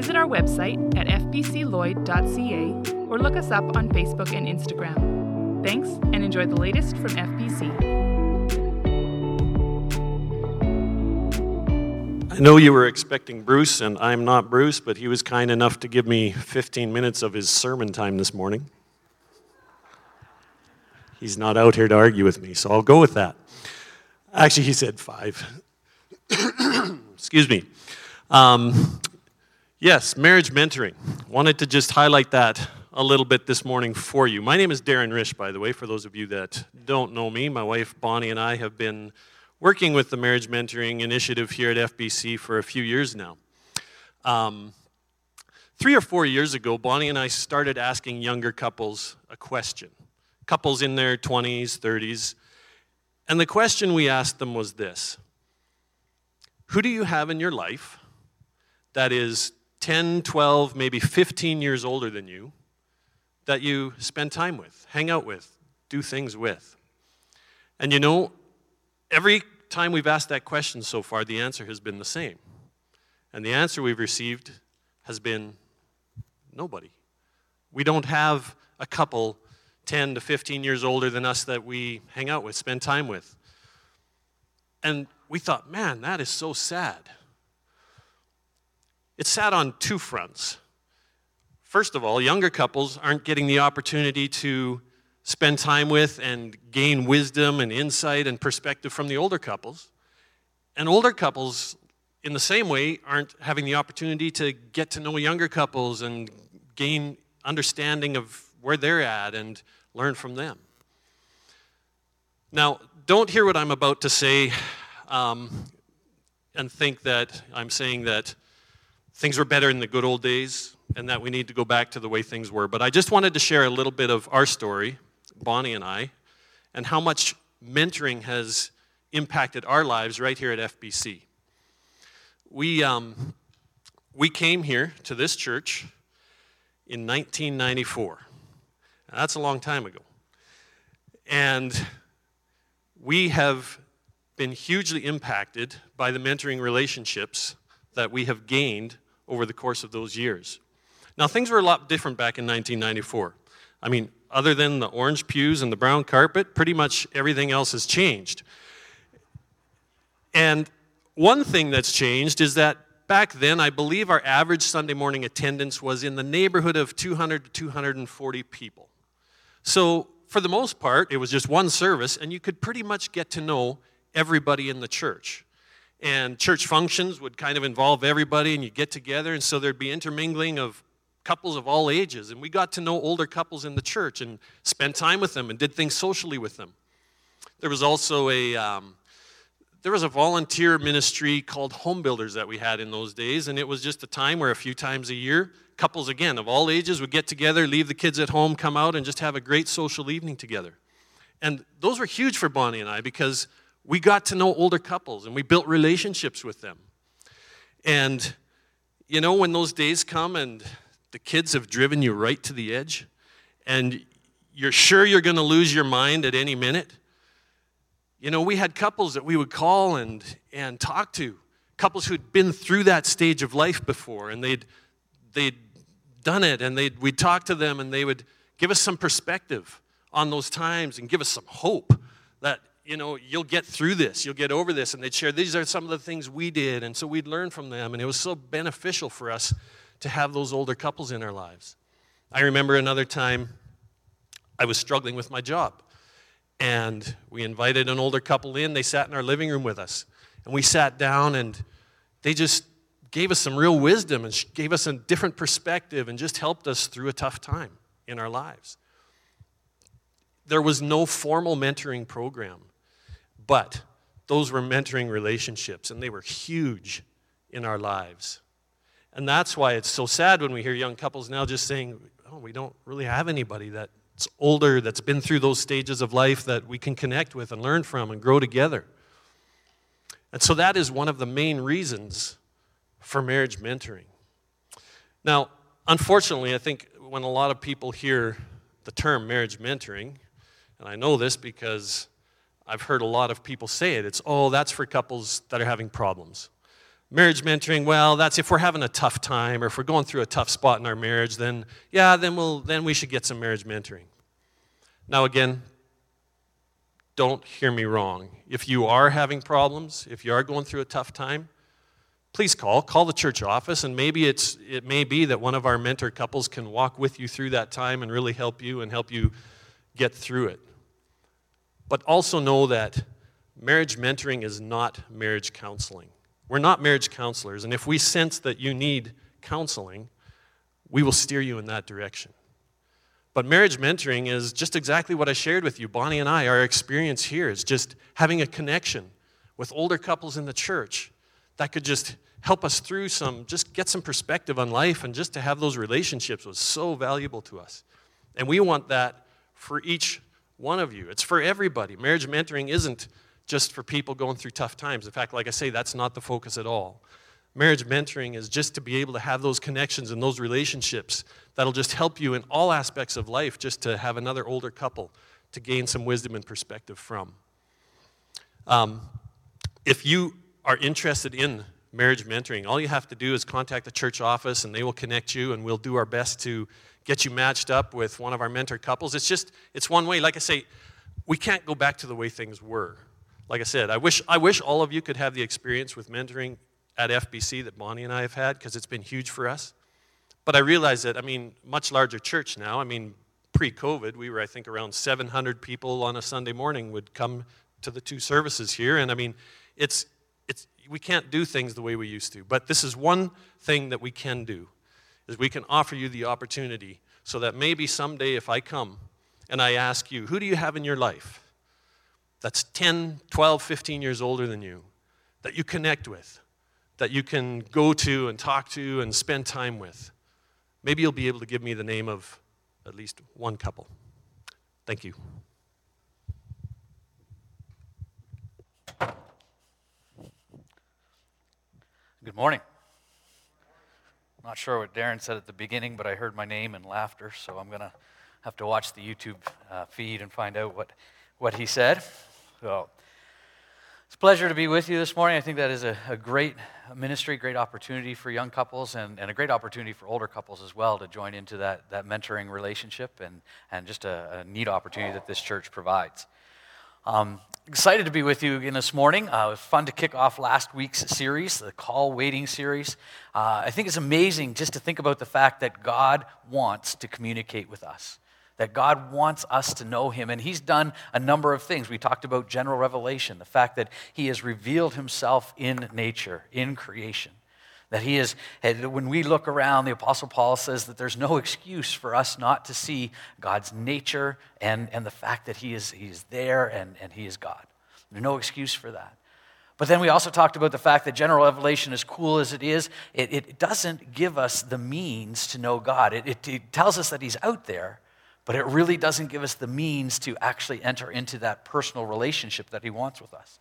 visit our website at fbcloyd.ca or look us up on Facebook and Instagram. Thanks, and enjoy the latest from FBC. I know you were expecting Bruce, and I'm not Bruce, but he was kind enough to give me 15 minutes of his sermon time this morning. He's not out here to argue with me, so I'll go with that. Actually, he said five. Excuse me. Um, yes, marriage mentoring. Wanted to just highlight that a little bit this morning for you. My name is Darren Risch, by the way, for those of you that don't know me. My wife Bonnie and I have been working with the marriage mentoring initiative here at FBC for a few years now. Um, three or four years ago, Bonnie and I started asking younger couples a question, couples in their 20s, 30s. And the question we asked them was this Who do you have in your life that is 10, 12, maybe 15 years older than you that you spend time with, hang out with, do things with? And you know, every time we've asked that question so far, the answer has been the same. And the answer we've received has been nobody. We don't have a couple 10 to 15 years older than us that we hang out with, spend time with. And we thought, man, that is so sad. It's sad on two fronts. First of all, younger couples aren't getting the opportunity to spend time with and gain wisdom and insight and perspective from the older couples. And older couples, in the same way, aren't having the opportunity to get to know younger couples and gain understanding of where they're at and learn from them. Now, don't hear what I'm about to say um, and think that I'm saying that things were better in the good old days and that we need to go back to the way things were. But I just wanted to share a little bit of our story Bonnie and I, and how much mentoring has impacted our lives right here at FBC. We, um, we came here to this church in 1994. Now, that's a long time ago. And we have been hugely impacted by the mentoring relationships that we have gained over the course of those years. Now, things were a lot different back in 1994. I mean, other than the orange pews and the brown carpet, pretty much everything else has changed. And one thing that's changed is that back then, I believe our average Sunday morning attendance was in the neighborhood of 200 to 240 people. So, for the most part, it was just one service, and you could pretty much get to know everybody in the church. And church functions would kind of involve everybody, and you get together, and so there'd be intermingling of couples of all ages. And we got to know older couples in the church and spent time with them and did things socially with them. There was also a, um, there was a volunteer ministry called Home Builders that we had in those days. And it was just a time where a few times a year, couples, again, of all ages would get together, leave the kids at home, come out, and just have a great social evening together. And those were huge for Bonnie and I because we got to know older couples and we built relationships with them. And, you know, when those days come and the kids have driven you right to the edge, and you're sure you're going to lose your mind at any minute. You know, we had couples that we would call and, and talk to, couples who'd been through that stage of life before, and they'd, they'd done it, and they'd, we'd talk to them, and they would give us some perspective on those times and give us some hope that, you know, you'll get through this, you'll get over this. And they'd share, these are some of the things we did. And so we'd learn from them, and it was so beneficial for us to have those older couples in our lives. I remember another time I was struggling with my job. And we invited an older couple in. They sat in our living room with us. And we sat down and they just gave us some real wisdom and gave us a different perspective and just helped us through a tough time in our lives. There was no formal mentoring program, but those were mentoring relationships and they were huge in our lives. And that's why it's so sad when we hear young couples now just saying, oh, we don't really have anybody that's older, that's been through those stages of life that we can connect with and learn from and grow together. And so that is one of the main reasons for marriage mentoring. Now, unfortunately, I think when a lot of people hear the term marriage mentoring, and I know this because I've heard a lot of people say it, it's, oh, that's for couples that are having problems. Marriage mentoring, well, that's if we're having a tough time or if we're going through a tough spot in our marriage, then yeah, then we'll then we should get some marriage mentoring. Now again, don't hear me wrong. If you are having problems, if you are going through a tough time, please call. Call the church office, and maybe it's, it may be that one of our mentor couples can walk with you through that time and really help you and help you get through it. But also know that marriage mentoring is not marriage counseling. We're not marriage counselors, and if we sense that you need counseling, we will steer you in that direction. But marriage mentoring is just exactly what I shared with you. Bonnie and I, our experience here is just having a connection with older couples in the church that could just help us through some, just get some perspective on life, and just to have those relationships was so valuable to us. And we want that for each one of you. It's for everybody. Marriage mentoring isn't just for people going through tough times. In fact, like I say, that's not the focus at all. Marriage mentoring is just to be able to have those connections and those relationships that'll just help you in all aspects of life, just to have another older couple to gain some wisdom and perspective from. Um, if you are interested in marriage mentoring, all you have to do is contact the church office and they will connect you, and we'll do our best to get you matched up with one of our mentor couples. It's just, it's one way. Like I say, we can't go back to the way things were. Like I said, I wish, I wish all of you could have the experience with mentoring at FBC that Bonnie and I have had because it's been huge for us. But I realize that, I mean, much larger church now. I mean, pre COVID, we were, I think, around 700 people on a Sunday morning would come to the two services here. And I mean, it's, it's, we can't do things the way we used to. But this is one thing that we can do, is we can offer you the opportunity so that maybe someday if I come and I ask you, who do you have in your life that's 10, 12, 15 years older than you that you connect with? that you can go to and talk to and spend time with. Maybe you'll be able to give me the name of at least one couple. Thank you. Good morning. Not sure what Darren said at the beginning, but I heard my name and laughter, so I'm going to have to watch the YouTube uh, feed and find out what, what he said. So, it's a pleasure to be with you this morning. I think that is a, a great ministry, great opportunity for young couples, and, and a great opportunity for older couples as well to join into that, that mentoring relationship and, and just a, a neat opportunity that this church provides. Um, excited to be with you again this morning. Uh, it was fun to kick off last week's series, the call waiting series. Uh, I think it's amazing just to think about the fact that God wants to communicate with us that God wants us to know Him. And He's done a number of things. We talked about general revelation, the fact that He has revealed Himself in nature, in creation. That He is, eh, when we look around, the Apostle Paul says that there's no excuse for us not to see God's nature and, and the fact that He is, he is there and, and He is God. There's no excuse for that. But then we also talked about the fact that general revelation, as cool as it is, it, it doesn't give us the means to know God. It, it, it tells us that He's out there, but it really doesn't give us the means to actually enter into that personal relationship that He wants with us.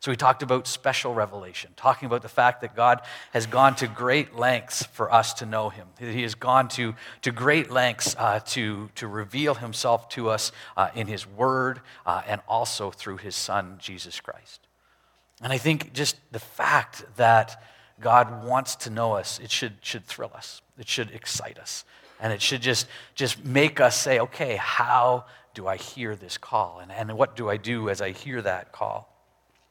So we talked about special revelation, talking about the fact that God has gone to great lengths for us to know Him. That he has gone to, to great lengths uh, to, to reveal Himself to us uh, in His Word uh, and also through His Son, Jesus Christ. And I think just the fact that God wants to know us, it should, should thrill us, it should excite us. And it should just, just make us say, okay, how do I hear this call? And, and what do I do as I hear that call?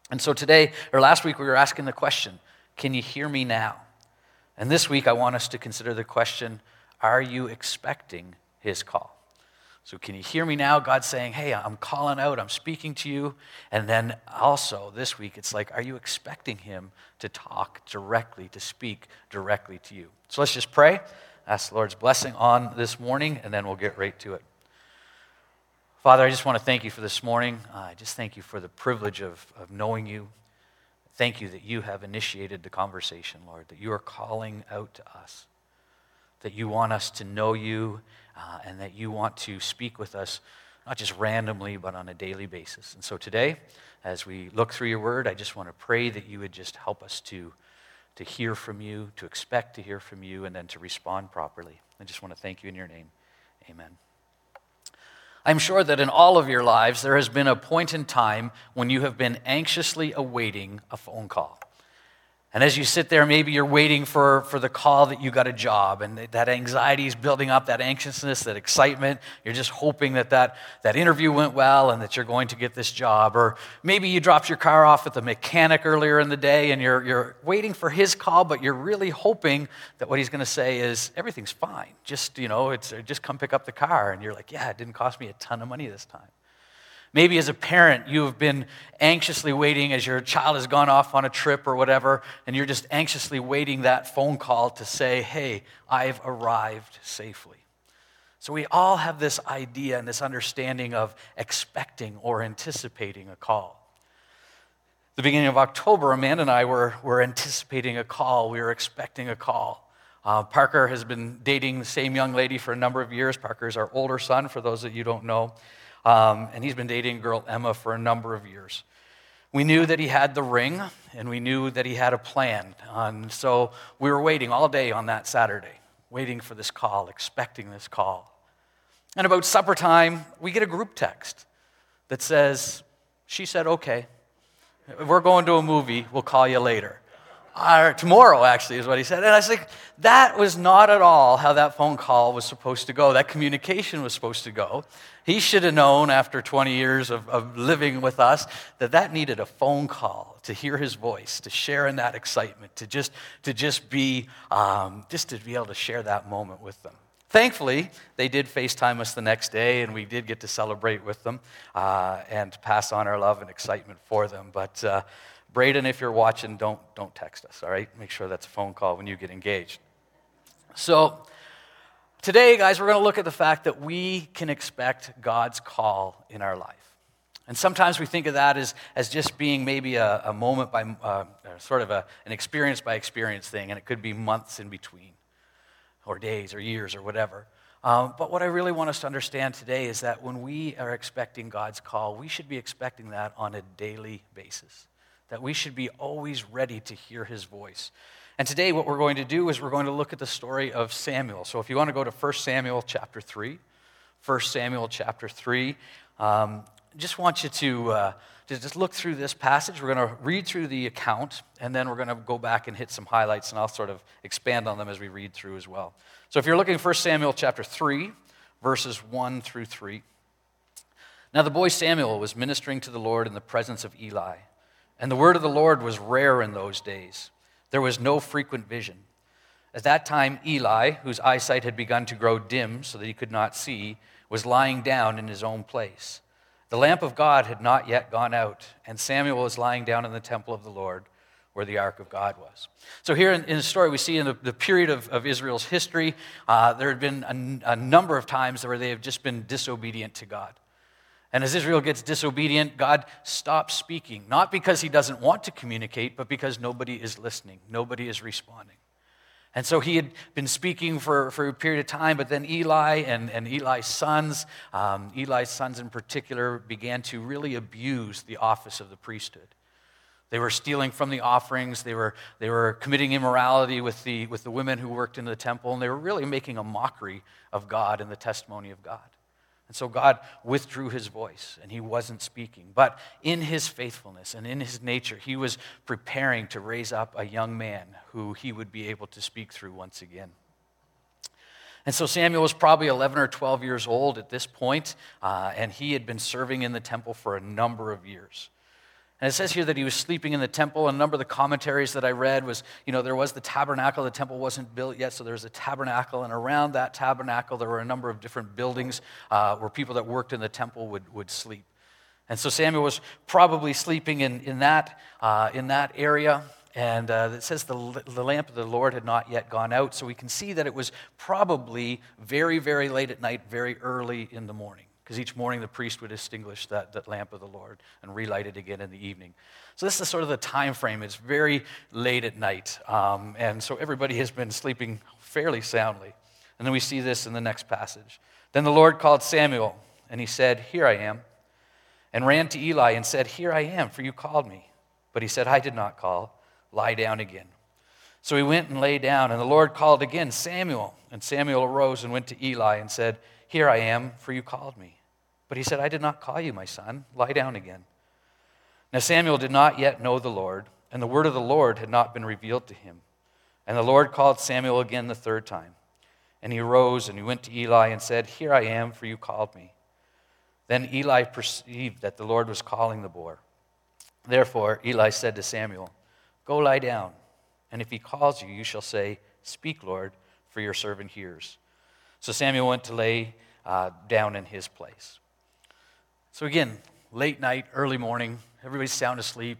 And so today, or last week, we were asking the question, can you hear me now? And this week, I want us to consider the question, are you expecting his call? So, can you hear me now? God's saying, Hey, I'm calling out, I'm speaking to you. And then also this week, it's like, Are you expecting Him to talk directly, to speak directly to you? So, let's just pray ask the Lord's blessing on this morning, and then we'll get right to it. Father, I just want to thank you for this morning. Uh, I just thank you for the privilege of, of knowing you. Thank you that you have initiated the conversation, Lord, that you are calling out to us. that you want us to know you, uh, and that you want to speak with us, not just randomly, but on a daily basis. And so today, as we look through your word, I just want to pray that you would just help us to, to hear from you, to expect to hear from you, and then to respond properly. I just want to thank you in your name. Amen. I'm sure that in all of your lives, there has been a point in time when you have been anxiously awaiting a phone call. And as you sit there, maybe you're waiting for, for the call that you got a job, and that anxiety is building up, that anxiousness, that excitement. You're just hoping that, that that interview went well and that you're going to get this job. Or maybe you dropped your car off at the mechanic earlier in the day and you're, you're waiting for his call, but you're really hoping that what he's going to say is, everything's fine. Just, you know, it's, just come pick up the car. And you're like, yeah, it didn't cost me a ton of money this time. Maybe as a parent, you have been anxiously waiting as your child has gone off on a trip or whatever, and you're just anxiously waiting that phone call to say, hey, I've arrived safely. So we all have this idea and this understanding of expecting or anticipating a call. The beginning of October, Amanda and I were, were anticipating a call. We were expecting a call. Uh, Parker has been dating the same young lady for a number of years. Parker is our older son, for those that you don't know. Um, and he's been dating girl Emma for a number of years. We knew that he had the ring, and we knew that he had a plan. And so we were waiting all day on that Saturday, waiting for this call, expecting this call. And about supper time, we get a group text that says, She said, okay. We're going to a movie. We'll call you later or tomorrow, actually, is what he said. And I was like, that was not at all how that phone call was supposed to go. That communication was supposed to go. He should have known after 20 years of, of living with us that that needed a phone call to hear his voice, to share in that excitement, to just, to just be, um, just to be able to share that moment with them. Thankfully, they did FaceTime us the next day, and we did get to celebrate with them uh, and pass on our love and excitement for them. But uh, Braden, if you're watching, don't, don't text us, all right? Make sure that's a phone call when you get engaged. So, today, guys, we're going to look at the fact that we can expect God's call in our life. And sometimes we think of that as, as just being maybe a, a moment by, uh, sort of a, an experience by experience thing, and it could be months in between, or days, or years, or whatever. Um, but what I really want us to understand today is that when we are expecting God's call, we should be expecting that on a daily basis that we should be always ready to hear his voice. And today, what we're going to do is we're going to look at the story of Samuel. So if you want to go to 1 Samuel chapter 3, 1 Samuel chapter 3, um, just want you to, uh, to just look through this passage. We're going to read through the account, and then we're going to go back and hit some highlights, and I'll sort of expand on them as we read through as well. So if you're looking 1 Samuel chapter 3, verses 1 through 3. Now the boy Samuel was ministering to the Lord in the presence of Eli. And the word of the Lord was rare in those days. There was no frequent vision. At that time, Eli, whose eyesight had begun to grow dim so that he could not see, was lying down in his own place. The lamp of God had not yet gone out, and Samuel was lying down in the temple of the Lord where the ark of God was. So, here in, in the story, we see in the, the period of, of, Israel's history, uh, there had been a, a number of times where they have just been disobedient to God. And as Israel gets disobedient, God stops speaking, not because he doesn't want to communicate, but because nobody is listening, nobody is responding. And so he had been speaking for, for a period of time, but then Eli and, and Eli's sons, um, Eli's sons in particular, began to really abuse the office of the priesthood. They were stealing from the offerings. They were, they were committing immorality with the, with the women who worked in the temple, and they were really making a mockery of God and the testimony of God. And so God withdrew his voice and he wasn't speaking. But in his faithfulness and in his nature, he was preparing to raise up a young man who he would be able to speak through once again. And so Samuel was probably 11 or 12 years old at this point, uh, and he had been serving in the temple for a number of years. And it says here that he was sleeping in the temple. And a number of the commentaries that I read was, you know, there was the tabernacle. The temple wasn't built yet, so there was a tabernacle. And around that tabernacle, there were a number of different buildings uh, where people that worked in the temple would, would sleep. And so Samuel was probably sleeping in, in, that, uh, in that area. And uh, it says the, the lamp of the Lord had not yet gone out. So we can see that it was probably very, very late at night, very early in the morning because each morning the priest would extinguish that, that lamp of the Lord and relight it again in the evening. So this is sort of the time frame. It's very late at night, um, and so everybody has been sleeping fairly soundly. And then we see this in the next passage. Then the Lord called Samuel, and he said, Here I am. And ran to Eli and said, Here I am, for you called me. But he said, I did not call. Lie down again. So he went and lay down, and the Lord called again, Samuel. And Samuel arose and went to Eli and said, Here I am, for you called me. But he said, I did not call you, my son. Lie down again. Now Samuel did not yet know the Lord, and the word of the Lord had not been revealed to him. And the Lord called Samuel again the third time. And he arose and he went to Eli and said, Here I am, for you called me. Then Eli perceived that the Lord was calling the boy. Therefore, Eli said to Samuel, Go lie down, and if he calls you, you shall say, Speak, Lord, for your servant hears. So Samuel went to lay uh, down in his place. So again, late night, early morning, everybody's sound asleep.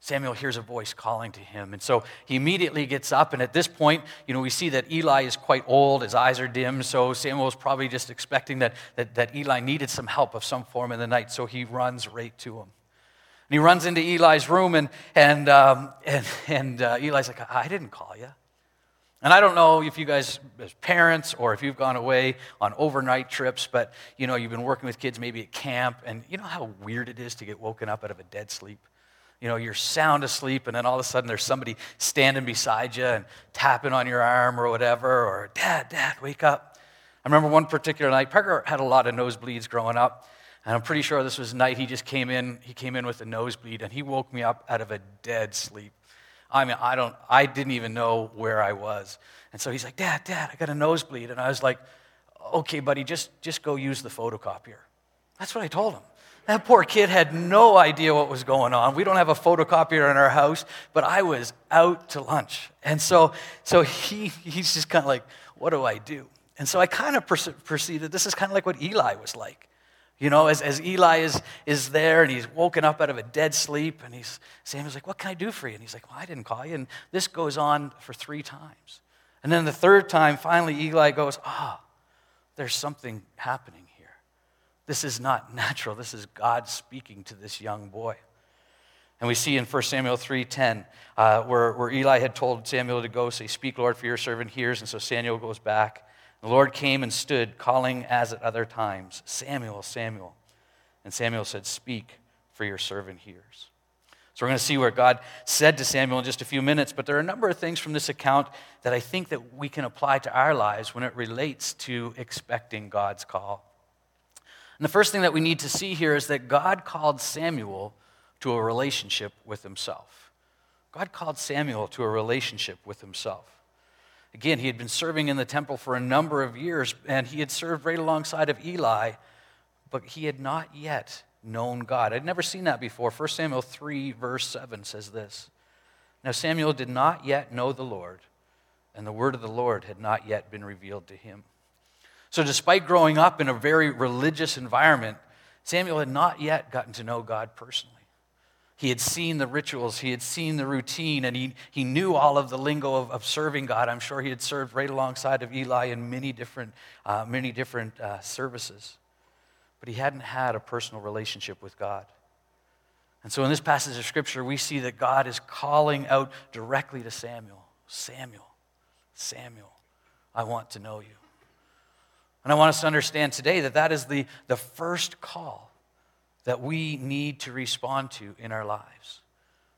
Samuel hears a voice calling to him. And so he immediately gets up. And at this point, you know, we see that Eli is quite old. His eyes are dim. So Samuel was probably just expecting that, that, that Eli needed some help of some form in the night. So he runs right to him. And he runs into Eli's room. And, and, um, and, and uh, Eli's like, I didn't call you. And I don't know if you guys, as parents, or if you've gone away on overnight trips, but you know, you've been working with kids maybe at camp, and you know how weird it is to get woken up out of a dead sleep? You know, you're sound asleep, and then all of a sudden there's somebody standing beside you and tapping on your arm or whatever, or, Dad, Dad, wake up. I remember one particular night, Parker had a lot of nosebleeds growing up, and I'm pretty sure this was night he just came in, he came in with a nosebleed, and he woke me up out of a dead sleep. I mean, I don't, I didn't even know where I was. And so he's like, Dad, Dad, I got a nosebleed. And I was like, okay, buddy, just, just go use the photocopier. That's what I told him. That poor kid had no idea what was going on. We don't have a photocopier in our house, but I was out to lunch. And so, so he, he's just kind of like, what do I do? And so I kind of proceeded, this is kind of like what Eli was like. You know, as, as Eli is, is there and he's woken up out of a dead sleep and he's, Samuel's like, What can I do for you? And he's like, Well, I didn't call you. And this goes on for three times. And then the third time, finally, Eli goes, Ah, there's something happening here. this is not natural. This is God speaking to this young boy. And we see in 1 Samuel 3.10 uh, where, where Eli had told Samuel to go say, Speak, Lord, for your servant hears. And so Samuel goes back. The Lord came and stood, calling as at other times, Samuel, Samuel. And Samuel said, Speak, for your servant hears. So we're going to see where God said to Samuel in just a few minutes, but there are a number of things from this account that I think that we can apply to our lives when it relates to expecting God's call. And the first thing that we need to see here is that God called Samuel to a relationship with himself. God called Samuel to a relationship with himself. Again, he had been serving in the temple for a number of years, and he had served right alongside of Eli, but he had not yet known God. I'd never seen that before. 1 Samuel 3, verse 7 says this Now Samuel did not yet know the Lord, and the word of the Lord had not yet been revealed to him. So, despite growing up in a very religious environment, Samuel had not yet gotten to know God personally. He had seen the rituals, he had seen the routine, and he, he knew all of the lingo of, of serving God. I'm sure he had served right alongside of Eli in many different, uh, many different uh, services. But he hadn't had a personal relationship with God. And so in this passage of Scripture, we see that God is calling out directly to Samuel Samuel, Samuel, I want to know you. And I want us to understand today that that is the, the first call that we need to respond to in our lives.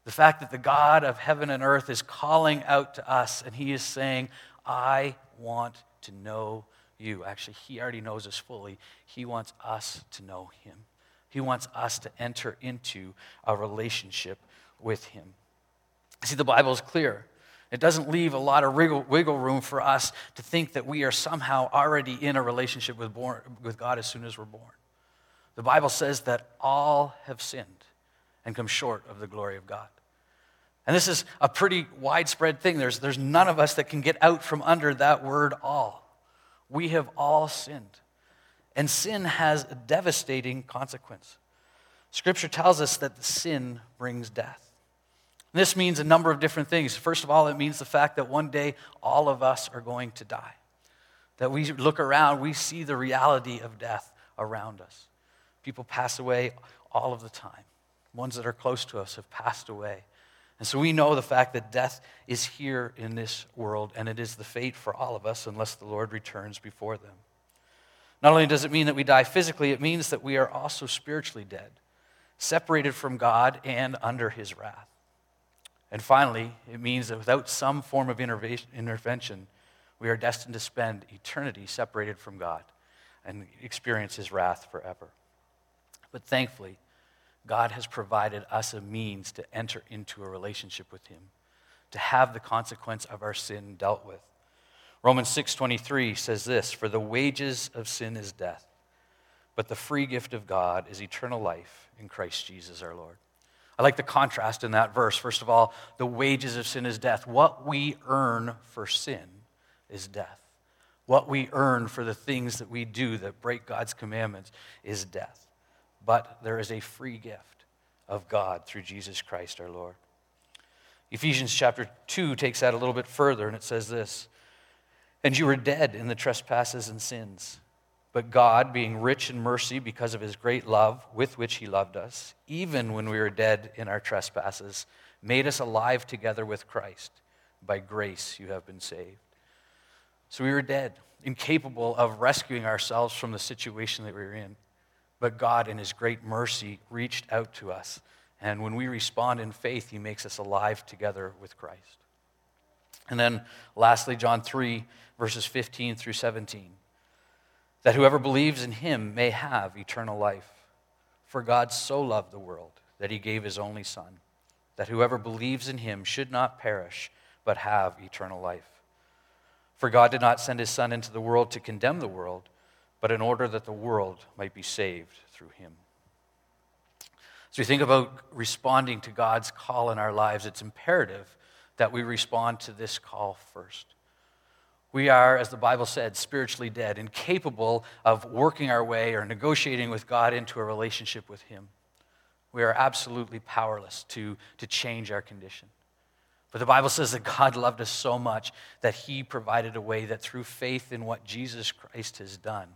The fact that the God of heaven and earth is calling out to us and he is saying, I want to know you. Actually, he already knows us fully. He wants us to know him. He wants us to enter into a relationship with him. See, the Bible is clear. It doesn't leave a lot of wiggle, room for us to think that we are somehow already in a relationship with God as soon as we're born. The Bible says that all have sinned and come short of the glory of God. And this is a pretty widespread thing. There's, there's none of us that can get out from under that word all. We have all sinned. And sin has a devastating consequence. Scripture tells us that sin brings death. This means a number of different things. First of all, it means the fact that one day all of us are going to die. That we look around, we see the reality of death around us. People pass away all of the time. Ones that are close to us have passed away. And so we know the fact that death is here in this world, and it is the fate for all of us unless the Lord returns before them. Not only does it mean that we die physically, it means that we are also spiritually dead, separated from God and under his wrath. And finally, it means that without some form of intervention, we are destined to spend eternity separated from God and experience his wrath forever. But thankfully, God has provided us a means to enter into a relationship with him, to have the consequence of our sin dealt with. Romans 6:23 says this, "For the wages of sin is death, but the free gift of God is eternal life in Christ Jesus our Lord." I like the contrast in that verse. First of all, the wages of sin is death. What we earn for sin is death. What we earn for the things that we do that break God's commandments is death but there is a free gift of God through Jesus Christ our Lord. Ephesians chapter 2 takes that a little bit further, and it says this And you were dead in the trespasses and sins. But God, being rich in mercy because of his great love with which he loved us, even when we were dead in our trespasses, made us alive together with Christ. By grace you have been saved. So we were dead, incapable of rescuing ourselves from the situation that we were in. But God, in His great mercy, reached out to us. And when we respond in faith, He makes us alive together with Christ. And then, lastly, John 3, verses 15 through 17 that whoever believes in Him may have eternal life. For God so loved the world that He gave His only Son, that whoever believes in Him should not perish, but have eternal life. For God did not send His Son into the world to condemn the world but in order that the world might be saved through him. As we think about responding to God's call in our lives, it's imperative that we respond to this call first. We are, as the Bible said, spiritually dead, incapable of working our way or negotiating with God into a relationship with Him. We are absolutely powerless to, to change our condition. But the Bible says that God loved us so much that He provided a way that through faith in what Jesus Christ has done,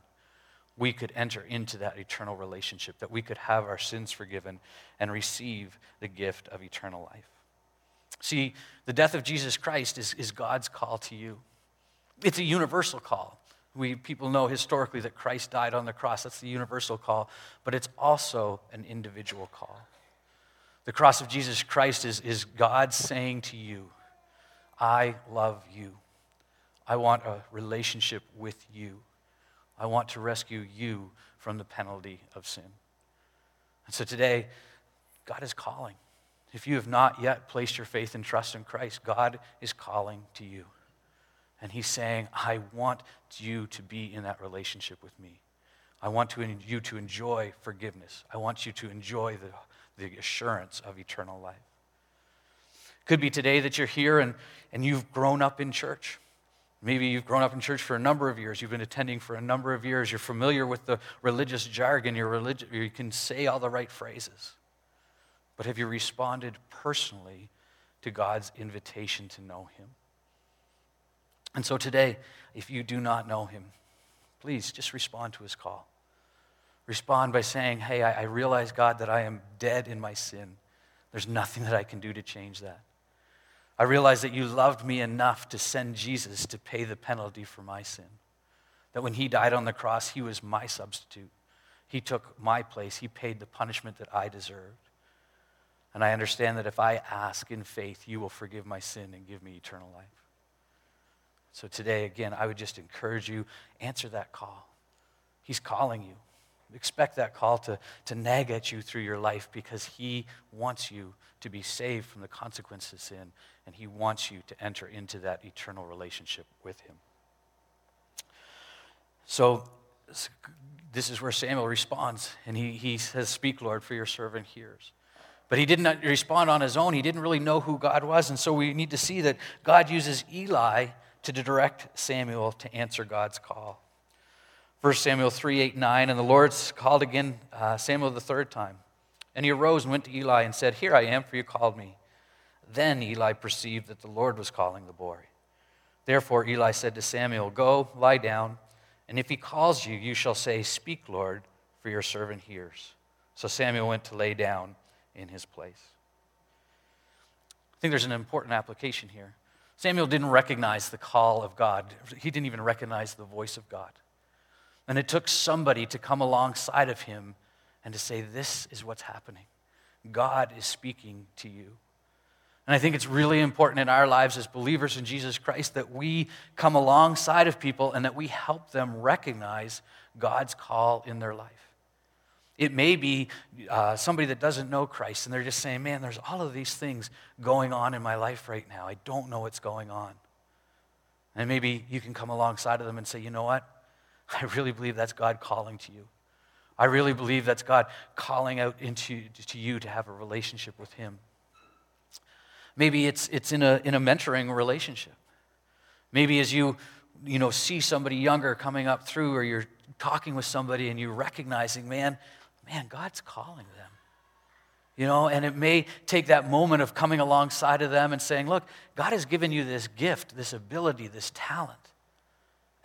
we could enter into that eternal relationship, that we could have our sins forgiven and receive the gift of eternal life. See, the death of Jesus Christ is, is God's call to you. It's a universal call. We, people know historically that Christ died on the cross. That's the universal call. But it's also an individual call. The cross of Jesus Christ is, is God saying to you, I love you. I want a relationship with you. I want to rescue you from the penalty of sin. And so today, God is calling. If you have not yet placed your faith and trust in Christ, God is calling to you. And He's saying, I want you to be in that relationship with me. I want to, you to enjoy forgiveness. I want you to enjoy the, the assurance of eternal life. Could be today that you're here and, and you've grown up in church. Maybe you've grown up in church for a number of years. You've been attending for a number of years. You're familiar with the religious jargon. You're religi- you can say all the right phrases. But have you responded personally to God's invitation to know Him? And so today, if you do not know Him, please just respond to His call. Respond by saying, Hey, I, I realize, God, that I am dead in my sin. There's nothing that I can do to change that. I realize that you loved me enough to send Jesus to pay the penalty for my sin. That when he died on the cross, he was my substitute. He took my place, he paid the punishment that I deserved. And I understand that if I ask in faith, you will forgive my sin and give me eternal life. So today, again, I would just encourage you answer that call. He's calling you. Expect that call to, to nag at you through your life because He wants you to be saved from the consequences of sin, and He wants you to enter into that eternal relationship with Him. So, this is where Samuel responds, and he, he says, Speak, Lord, for your servant hears. But he didn't respond on his own. He didn't really know who God was. And so we need to see that God uses Eli to direct Samuel to answer God's call. 1 Samuel 3 8 9. And the Lord called again uh, Samuel the third time. And he arose and went to Eli and said, Here I am, for you called me. Then Eli perceived that the Lord was calling the boy. Therefore Eli said to Samuel, Go, lie down, and if he calls you, you shall say, Speak, Lord, for your servant hears. So Samuel went to lay down in his place I think there's an important application here. Samuel didn't recognize the call of God, he didn't even recognize the voice of God. And it took somebody to come alongside of him and to say, This is what's happening. God is speaking to you. And I think it's really important in our lives as believers in Jesus Christ that we come alongside of people and that we help them recognize God's call in their life. It may be uh, somebody that doesn't know Christ and they're just saying, Man, there's all of these things going on in my life right now. I don't know what's going on. And maybe you can come alongside of them and say, You know what? I really believe that's God calling to you. I really believe that's God calling out into to you to have a relationship with Him. Maybe it's, it's in, a, in a mentoring relationship. Maybe as you, you know, see somebody younger coming up through, or you're talking with somebody and you're recognizing, man, man, God's calling them. You know, and it may take that moment of coming alongside of them and saying, look, God has given you this gift, this ability, this talent.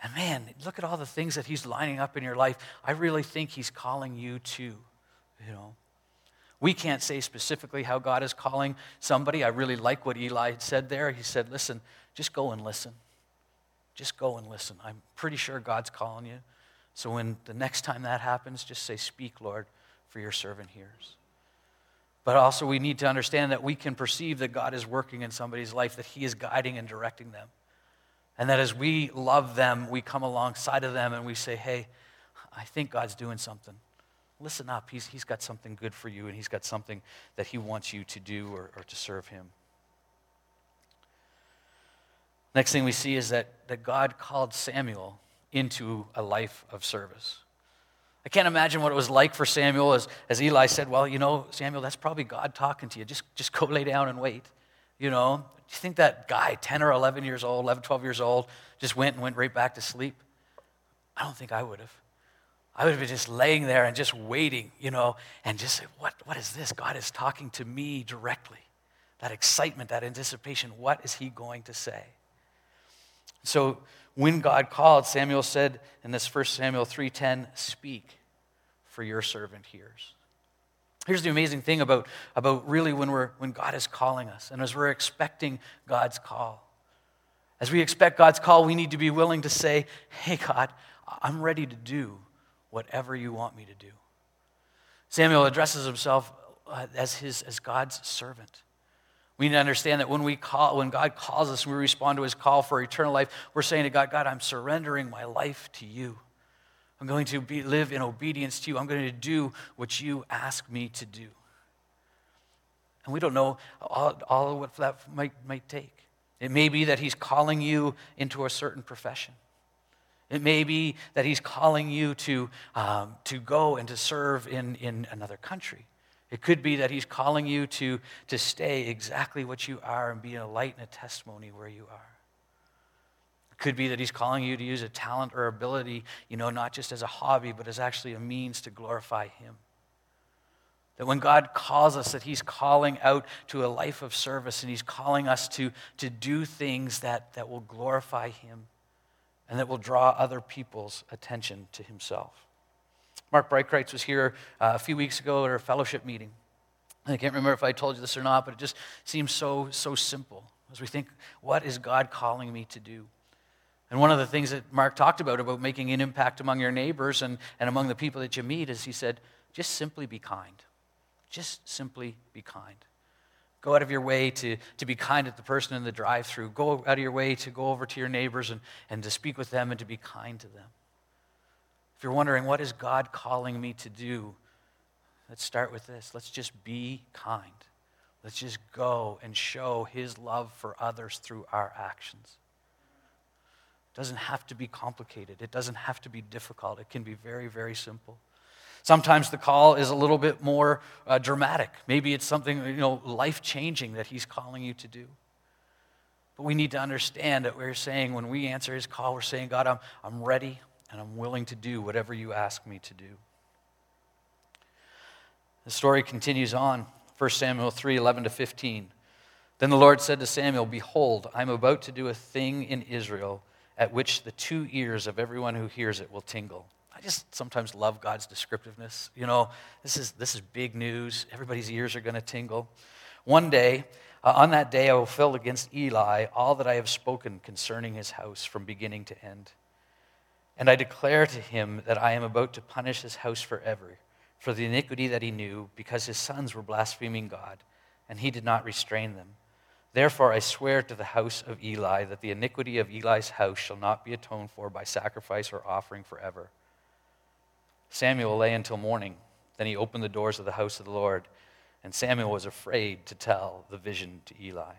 And man, look at all the things that He's lining up in your life. I really think He's calling you to, you know. We can't say specifically how God is calling somebody. I really like what Eli said there. He said, listen, just go and listen. Just go and listen. I'm pretty sure God's calling you. So when the next time that happens, just say, Speak, Lord, for your servant hears. But also, we need to understand that we can perceive that God is working in somebody's life, that He is guiding and directing them. And that as we love them, we come alongside of them and we say, Hey, I think God's doing something. Listen up. He's, he's got something good for you, and He's got something that He wants you to do or, or to serve Him. Next thing we see is that, that God called Samuel into a life of service. I can't imagine what it was like for Samuel as, as Eli said, Well, you know, Samuel, that's probably God talking to you. Just, just go lay down and wait. You know, do you think that guy, 10 or 11 years old, 11, 12 years old, just went and went right back to sleep? I don't think I would have. I would have been just laying there and just waiting, you know, and just say, what, what is this? God is talking to me directly. That excitement, that anticipation, what is he going to say? So when God called, Samuel said in this 1 Samuel 3:10, "Speak, for your servant hears." Here's the amazing thing about, about really when, we're, when God is calling us and as we're expecting God's call. As we expect God's call, we need to be willing to say, Hey, God, I'm ready to do whatever you want me to do. Samuel addresses himself uh, as, his, as God's servant. We need to understand that when we call, when God calls us, we respond to his call for eternal life, we're saying to God, God, I'm surrendering my life to you. I'm going to be, live in obedience to you. I'm going to do what you ask me to do. And we don't know all, all what that might, might take. It may be that he's calling you into a certain profession. It may be that he's calling you to, um, to go and to serve in, in another country. It could be that he's calling you to, to stay exactly what you are and be a light and a testimony where you are. It could be that he's calling you to use a talent or ability, you know, not just as a hobby, but as actually a means to glorify him. That when God calls us, that He's calling out to a life of service and He's calling us to, to do things that, that will glorify Him and that will draw other people's attention to Himself. Mark Breitkreitz was here uh, a few weeks ago at our fellowship meeting. I can't remember if I told you this or not, but it just seems so, so simple as we think, what is God calling me to do? And one of the things that Mark talked about, about making an impact among your neighbors and, and among the people that you meet, is he said, just simply be kind. Just simply be kind. Go out of your way to, to be kind to the person in the drive through. Go out of your way to go over to your neighbors and, and to speak with them and to be kind to them. If you're wondering, what is God calling me to do? Let's start with this. Let's just be kind. Let's just go and show His love for others through our actions. It doesn't have to be complicated, it doesn't have to be difficult. It can be very, very simple. Sometimes the call is a little bit more uh, dramatic. Maybe it's something you know, life changing that He's calling you to do. But we need to understand that we're saying when we answer His call, we're saying, God, I'm, I'm ready and I'm willing to do whatever you ask me to do. The story continues on, 1 Samuel 3 11 to 15. Then the Lord said to Samuel, Behold, I'm about to do a thing in Israel at which the two ears of everyone who hears it will tingle. I just sometimes love God's descriptiveness. You know, this is, this is big news. Everybody's ears are going to tingle. One day, uh, On that day I will fill against Eli all that I have spoken concerning his house from beginning to end. And I declare to him that I am about to punish his house forever for the iniquity that he knew, because his sons were blaspheming God, and he did not restrain them. Therefore I swear to the house of Eli that the iniquity of Eli's house shall not be atoned for by sacrifice or offering forever. Samuel lay until morning. Then he opened the doors of the house of the Lord, and Samuel was afraid to tell the vision to Eli.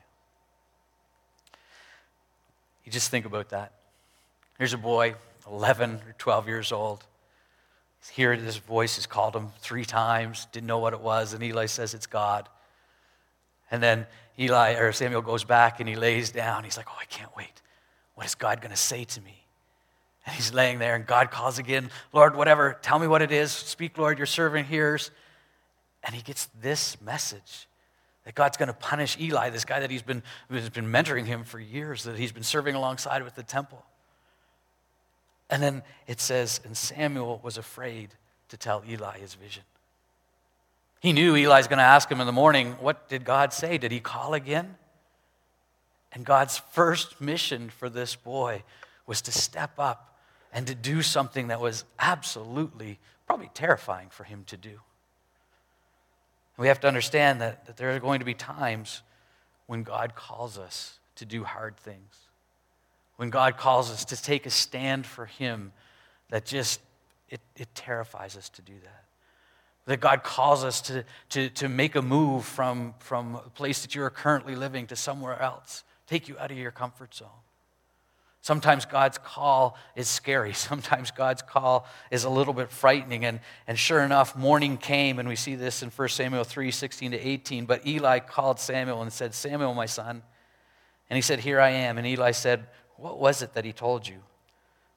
You just think about that. Here's a boy, 11 or 12 years old. Here, this voice has called him three times, didn't know what it was, and Eli says it's God. And then Eli or Samuel goes back and he lays down. He's like, Oh, I can't wait. What is God going to say to me? And he's laying there, and God calls again, Lord, whatever, tell me what it is. Speak, Lord, your servant hears. And he gets this message that God's going to punish Eli, this guy that he's been, has been mentoring him for years, that he's been serving alongside with the temple. And then it says, and Samuel was afraid to tell Eli his vision. He knew Eli's going to ask him in the morning, What did God say? Did he call again? And God's first mission for this boy was to step up and to do something that was absolutely, probably terrifying for him to do. We have to understand that, that there are going to be times when God calls us to do hard things. When God calls us to take a stand for Him, that just, it, it terrifies us to do that. That God calls us to, to, to make a move from, from a place that you are currently living to somewhere else, take you out of your comfort zone. Sometimes God's call is scary. Sometimes God's call is a little bit frightening. And, and sure enough, morning came, and we see this in 1 Samuel 3 16 to 18. But Eli called Samuel and said, Samuel, my son. And he said, Here I am. And Eli said, What was it that he told you?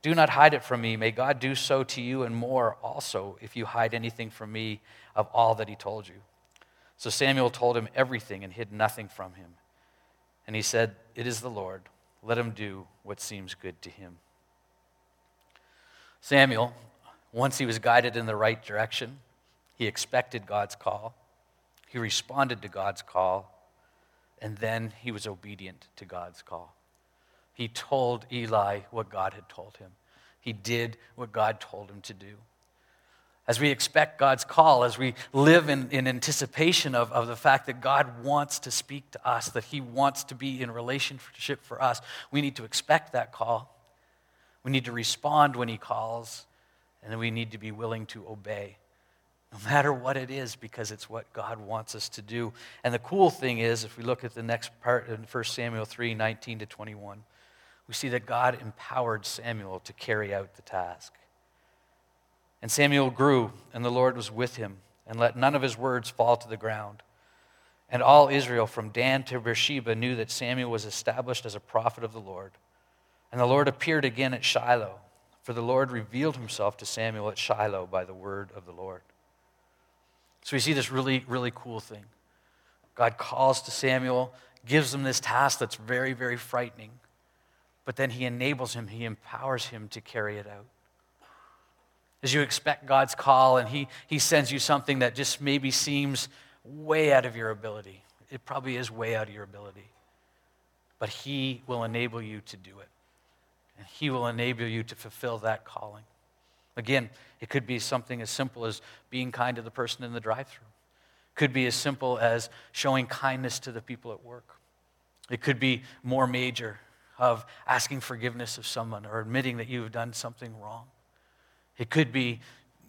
Do not hide it from me. May God do so to you and more also if you hide anything from me of all that he told you. So Samuel told him everything and hid nothing from him. And he said, It is the Lord. Let him do what seems good to him. Samuel, once he was guided in the right direction, he expected God's call, he responded to God's call, and then he was obedient to God's call. He told Eli what God had told him. He did what God told him to do. As we expect God's call, as we live in, in anticipation of, of the fact that God wants to speak to us, that He wants to be in relationship for us, we need to expect that call. We need to respond when He calls, and we need to be willing to obey, no matter what it is, because it's what God wants us to do. And the cool thing is, if we look at the next part in 1 Samuel 3 19 to 21, we see that God empowered Samuel to carry out the task. And Samuel grew, and the Lord was with him, and let none of his words fall to the ground. And all Israel, from Dan to Beersheba, knew that Samuel was established as a prophet of the Lord. And the Lord appeared again at Shiloh, for the Lord revealed himself to Samuel at Shiloh by the word of the Lord. So we see this really, really cool thing. God calls to Samuel, gives him this task that's very, very frightening, but then he enables him, he empowers him to carry it out as you expect God's call and he, he sends you something that just maybe seems way out of your ability. It probably is way out of your ability. But He will enable you to do it. And He will enable you to fulfill that calling. Again, it could be something as simple as being kind to the person in the drive through. Could be as simple as showing kindness to the people at work. It could be more major of asking forgiveness of someone or admitting that you've done something wrong. It could be,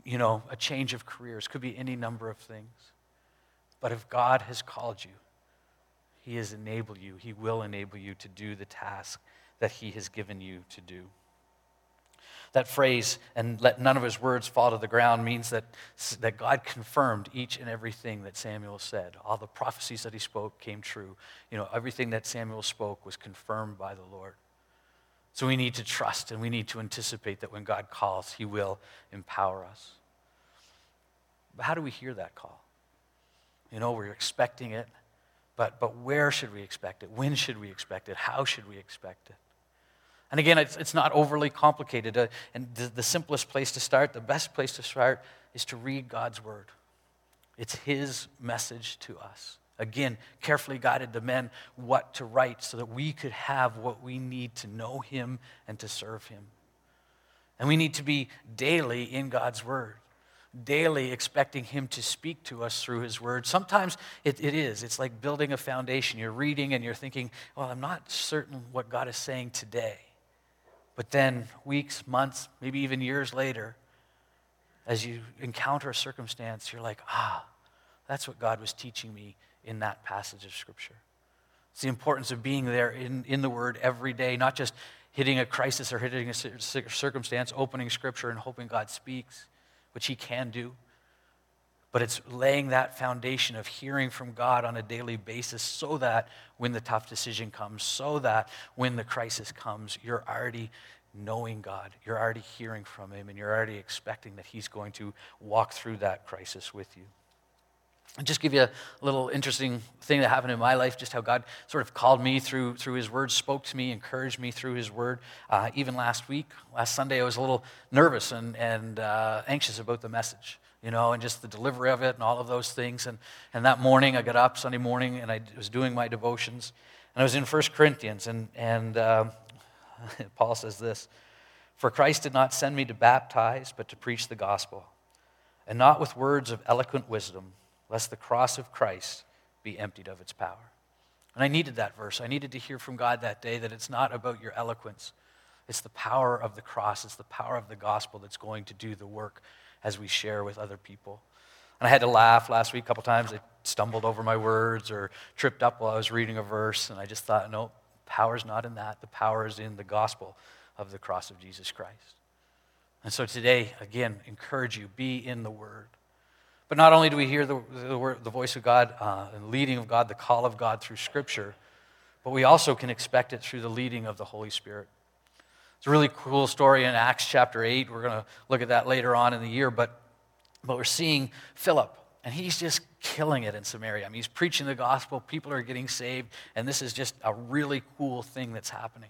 you know, a change of careers, could be any number of things. But if God has called you, He has enabled you, He will enable you to do the task that He has given you to do. That phrase, and let none of his words fall to the ground, means that, that God confirmed each and everything that Samuel said. All the prophecies that he spoke came true. You know, everything that Samuel spoke was confirmed by the Lord. So we need to trust and we need to anticipate that when God calls, He will empower us. But how do we hear that call? You know, we're expecting it, but, but where should we expect it? When should we expect it? How should we expect it? And again, it's, it's not overly complicated. Uh, and the, the simplest place to start, the best place to start, is to read God's Word. It's His message to us. Again, carefully guided the men what to write so that we could have what we need to know Him and to serve Him. And we need to be daily in God's Word, daily expecting Him to speak to us through His Word. Sometimes it, it is. It's like building a foundation. You're reading and you're thinking, well, I'm not certain what God is saying today. But then, weeks, months, maybe even years later, as you encounter a circumstance, you're like, ah, that's what God was teaching me in that passage of Scripture. It's the importance of being there in, in the Word every day, not just hitting a crisis or hitting a circumstance, opening Scripture and hoping God speaks, which He can do. But it's laying that foundation of hearing from God on a daily basis so that when the tough decision comes, so that when the crisis comes, you're already knowing God. You're already hearing from Him, and you're already expecting that He's going to walk through that crisis with you. I'll just give you a little interesting thing that happened in my life, just how God sort of called me through, through His Word, spoke to me, encouraged me through His Word. Uh, even last week, last Sunday, I was a little nervous and, and uh, anxious about the message, you know, and just the delivery of it and all of those things. And, and that morning, I got up Sunday morning and I was doing my devotions. And I was in 1 Corinthians, and, and uh, Paul says this For Christ did not send me to baptize, but to preach the gospel, and not with words of eloquent wisdom lest the cross of Christ be emptied of its power. And I needed that verse. I needed to hear from God that day that it's not about your eloquence, it's the power of the cross, it's the power of the gospel that's going to do the work as we share with other people. And I had to laugh last week a couple times. I stumbled over my words or tripped up while I was reading a verse, and I just thought, no, power's not in that. The power is in the gospel of the cross of Jesus Christ. And so today, again, encourage you be in the Word. But not only do we hear the, the, the voice of God uh, and leading of God, the call of God through Scripture, but we also can expect it through the leading of the Holy Spirit. It's a really cool story in Acts chapter 8. We're going to look at that later on in the year, but, but we're seeing Philip, and he's just killing it in Samaria. I mean, he's preaching the gospel, people are getting saved, and this is just a really cool thing that's happening.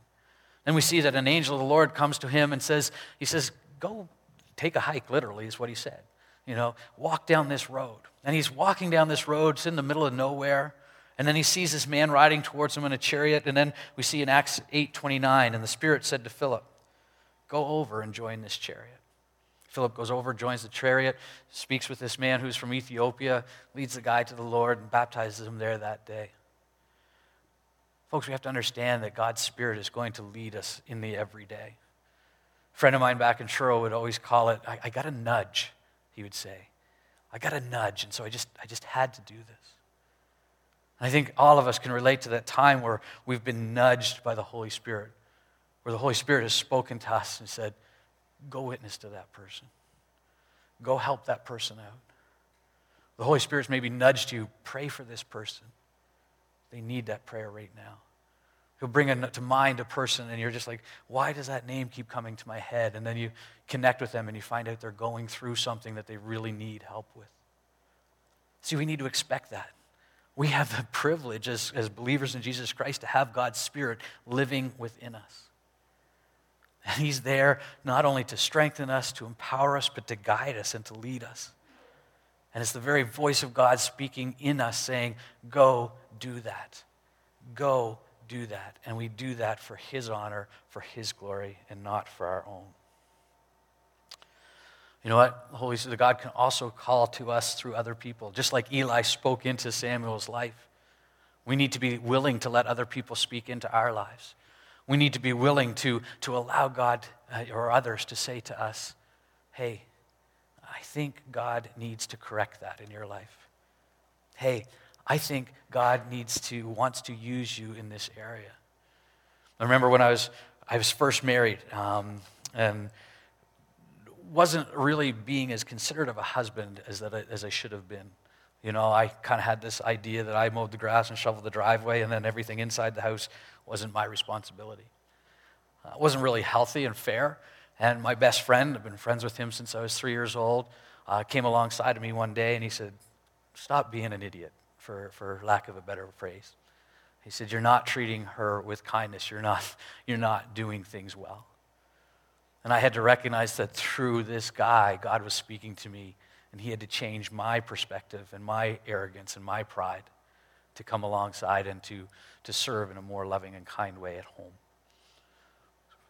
Then we see that an angel of the Lord comes to him and says, He says, Go take a hike, literally, is what he said you know, walk down this road. And he's walking down this road, it's in the middle of nowhere. And then he sees this man riding towards him in a chariot. And then we see in Acts 8 29, and the Spirit said to Philip, Go over and join this chariot. Philip goes over, joins the chariot, speaks with this man who's from Ethiopia, leads the guy to the Lord, and baptizes him there that day. Folks, we have to understand that God's Spirit is going to lead us in the everyday. A friend of mine back in Truro would always call it, I, I got a nudge he would say. I got a nudge, and so I just, I just had to do this. I think all of us can relate to that time where we've been nudged by the Holy Spirit, where the Holy Spirit has spoken to us and said, Go witness to that person. Go help that person out. The Holy Spirit's maybe nudged you, pray for this person. They need that prayer right now. He'll bring to mind a person, and you're just like, why does that name keep coming to my head? And then you connect with them and you find out they're going through something that they really need help with. See, we need to expect that. We have the privilege as, as believers in Jesus Christ to have God's Spirit living within us. And He's there not only to strengthen us, to empower us, but to guide us and to lead us. And it's the very voice of God speaking in us saying, Go do that. Go do that. And we do that for His honor, for His glory, and not for our own. You know what? The Holy Spirit, God can also call to us through other people, just like Eli spoke into Samuel's life. We need to be willing to let other people speak into our lives. We need to be willing to, to allow God uh, or others to say to us, hey, I think God needs to correct that in your life. Hey, I think God needs to, wants to use you in this area. I remember when I was, I was first married um, and wasn't really being as considerate of a husband as, that I, as I should have been. You know, I kind of had this idea that I mowed the grass and shoveled the driveway, and then everything inside the house wasn't my responsibility. Uh, it wasn't really healthy and fair. And my best friend, I've been friends with him since I was three years old, uh, came alongside of me one day and he said, Stop being an idiot for, for lack of a better phrase. He said, You're not treating her with kindness. You're not, you're not doing things well. And I had to recognize that through this guy, God was speaking to me, and he had to change my perspective and my arrogance and my pride to come alongside and to, to serve in a more loving and kind way at home.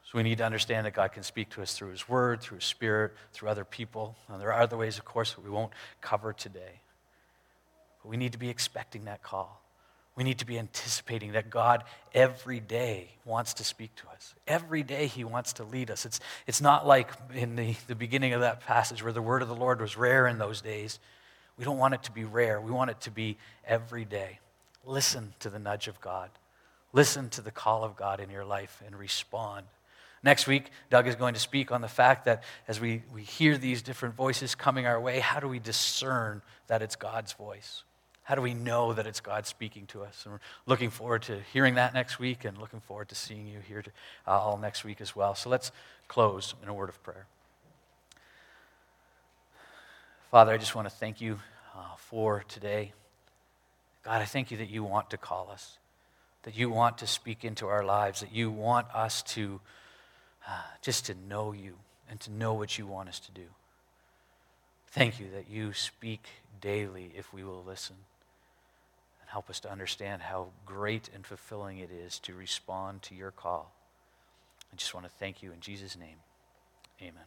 So we need to understand that God can speak to us through His Word, through His Spirit, through other people. And there are other ways, of course, that we won't cover today. We need to be expecting that call. We need to be anticipating that God every day wants to speak to us. Every day He wants to lead us. It's, it's not like in the, the beginning of that passage where the word of the Lord was rare in those days. We don't want it to be rare. We want it to be every day. Listen to the nudge of God. Listen to the call of God in your life and respond. Next week, Doug is going to speak on the fact that as we, we hear these different voices coming our way, how do we discern that it's God's voice? How do we know that it's God speaking to us? And we're looking forward to hearing that next week and looking forward to seeing you here to, uh, all next week as well. So let's close in a word of prayer. Father, I just want to thank you uh, for today. God, I thank you that you want to call us, that you want to speak into our lives, that you want us to uh, just to know you and to know what you want us to do. Thank you that you speak daily if we will listen. And help us to understand how great and fulfilling it is to respond to your call. I just want to thank you in Jesus' name. Amen.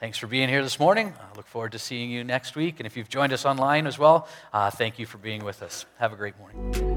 Thanks for being here this morning. I look forward to seeing you next week. And if you've joined us online as well, uh, thank you for being with us. Have a great morning.